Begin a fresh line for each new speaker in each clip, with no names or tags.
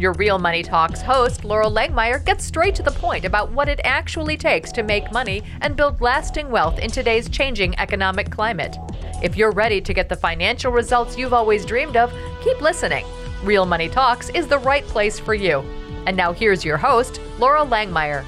Your Real Money Talks host, Loral Langemeier, gets straight to the point about what it actually takes to make money and build lasting wealth in today's changing economic climate. If you're ready to get the financial results you've always dreamed of, keep listening. Real Money Talks is the right place for you. And now here's your host, Loral Langemeier.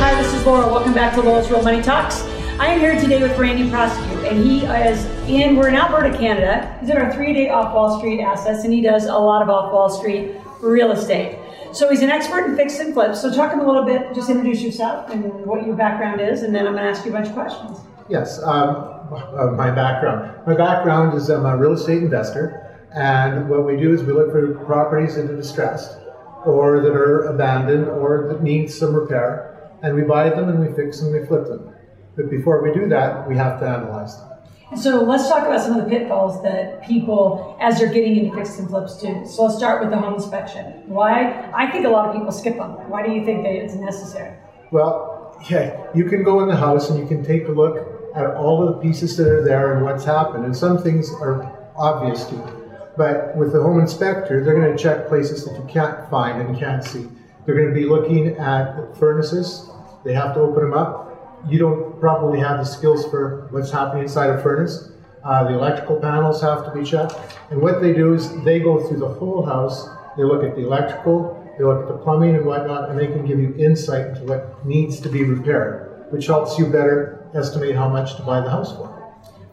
Hi, this is Loral. Welcome back to Loral's Real Money Talks. I am here today with Randy Prosecute, and he is in, we're in Alberta, Canada. He's in our three day off Wall Street assets, and he does a lot of off Wall Street real estate. So he's an expert in fix and flips. So talk him a little bit, just introduce yourself and what your background is, and then I'm going to ask you a bunch of questions.
Yes, um, uh, my background. My background is I'm a real estate investor, and what we do is we look for properties that are distressed, or that are abandoned, or that need some repair, and we buy them and we fix and we flip them. But before we do that, we have to analyze them.
And so let's talk about some of the pitfalls that people, as they're getting into fix and flips, do. So let's start with the home inspection. Why? I think a lot of people skip them. Why do you think that it's necessary?
Well, yeah, you can go in the house and you can take a look at all of the pieces that are there and what's happened. And some things are obvious to you. But with the home inspector, they're going to check places that you can't find and can't see. They're going to be looking at furnaces. They have to open them up you don't probably have the skills for what's happening inside a furnace. Uh, the electrical panels have to be checked. And what they do is they go through the whole house. They look at the electrical, they look at the plumbing and whatnot, and they can give you insight into what needs to be repaired, which helps you better estimate how much to buy the house for.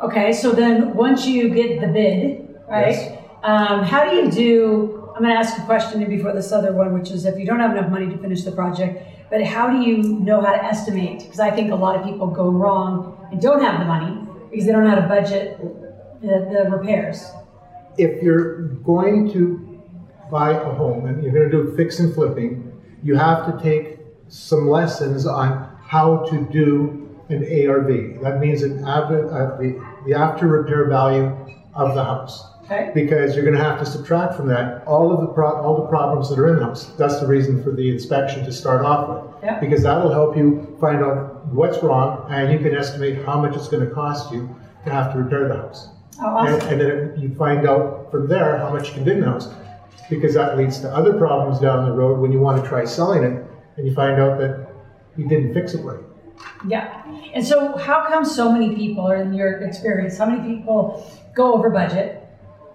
Okay, so then once you get the bid, right?
Yes.
Um, how do you do? I'm going to ask a question before this other one, which is if you don't have enough money to finish the project, but how do you know how to estimate? Because I think a lot of people go wrong and don't have the money because they don't know how to budget the, the repairs.
If you're going to buy a home and you're going to do fix and flipping, you have to take some lessons on how to do an ARV. That means an uh, the, the after repair value of the house.
Okay.
because you're going to have to subtract from that all of the pro- all the problems that are in the house. That's the reason for the inspection to start off with,
Yeah.
because that'll help you find out what's wrong, and you can estimate how much it's going to cost you to have to repair the house.
Oh, awesome.
And, and then you find out from there how much you can do in the house, because that leads to other problems down the road when you want to try selling it, and you find out that you didn't fix it right.
Yeah. And so, how come so many people, or in your experience, how many people go over budget?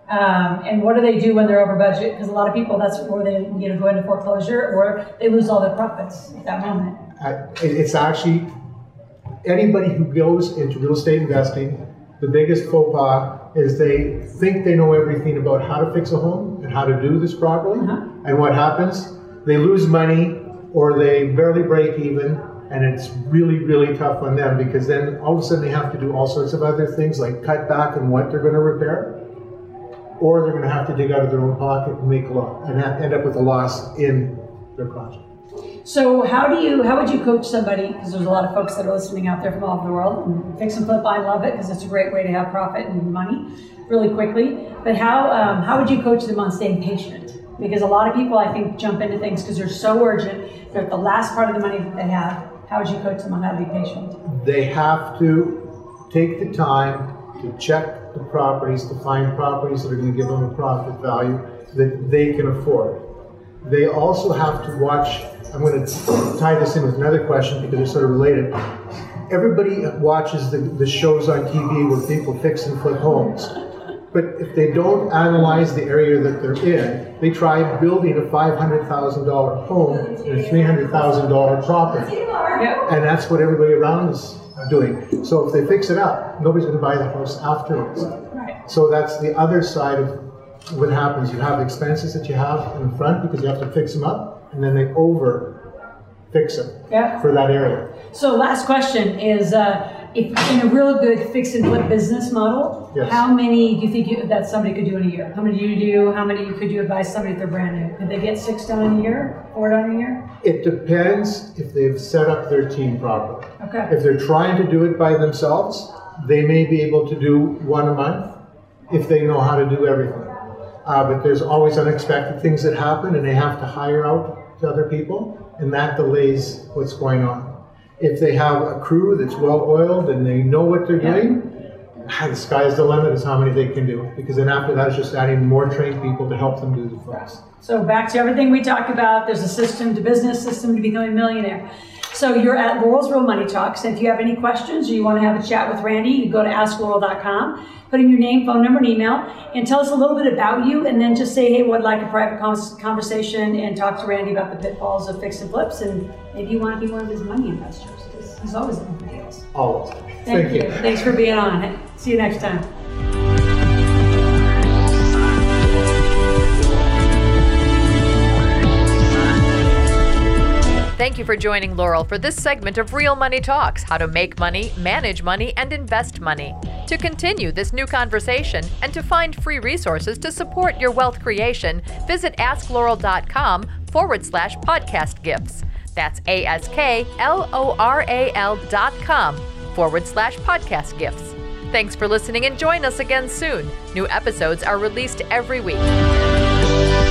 Um, and what do they do when they're over budget? Because a lot of people, that's where they you know go into foreclosure or they lose all their profits at that moment.
I- It's actually, anybody who goes into real estate investing, the biggest faux pas is they think they know everything about how to fix a home and how to do this properly.
Uh-huh.
And what happens? They lose money or they barely break even. And it's really, really tough on them because then all of a sudden they have to do all sorts of other things like cut back on what they're going to repair. Or they're going to have to dig out of their own pocket and make a loss and end up with a loss in their project.
So how do you how would you coach somebody? Because there's a lot of folks that are listening out there from all over the world. And fix and flip, I love it because it's a great way to have profit and money really quickly. But how um, how would you coach them on staying patient? Because a lot of people I think jump into things because they're so urgent. They're at the last part of the money that they have. How would you coach them on how to be patient?
they have to take the time to check the properties, to find properties that are going to give them a profit value that they can afford. They also have to watch, I'm going to tie this in with another question because they're sort of related. Everybody watches the, the shows on TV where people fix and flip homes. But if they don't analyze the area that they're in, they try building a $500,000 home in a $300,000 property. And that's what everybody around is doing. So if they fix it up, nobody's going to buy the house afterwards.
Right.
So that's the other side of what happens. You have expenses that you have in front because you have to fix them up, and then they over fix them
Yeah.
for that area.
So last question is, uh, if in a real good fix and flip business model,
Yes.
how many do you think you, that somebody could do in a year? How many do you do? How many could you advise somebody if they're brand new? Could they get six done in a year, four done in a year?
It depends if they've set up their team properly.
Okay.
If they're trying to do it by themselves, they may be able to do one a month if they know how to do everything. Uh, but there's always unexpected things that happen, and they have to hire out to other people, and that delays what's going on. If they have a crew that's well oiled and they know what they're
Yeah.
doing, ah, the sky's the limit is how many they can do. Because then after that, it's just adding more trained people to help them do the things.
So back to everything we talked about, there's a system to business, system to becoming a millionaire. So you're at Loral's Real Money Talks, and if you have any questions or you want to have a chat with Randy, you go to askloral.com, put in your name, phone number, and email, and tell us a little bit about you, and then just say, hey, would like a private conversation and talk to Randy about the pitfalls of fix and flips, and maybe you want to be one of his money investors, he's always for deals.
Always.
Thank, you. Thanks for being on. See you next time.
Thank you for joining Loral for this segment of Real Money Talks how to make money, manage money, and invest money. To continue this new conversation and to find free resources to support your wealth creation, visit askloral.com forward slash podcast gifts. That's A S K L O R A L dot com forward slash podcast gifts. Thanks for listening and join us again soon. New episodes are released every week.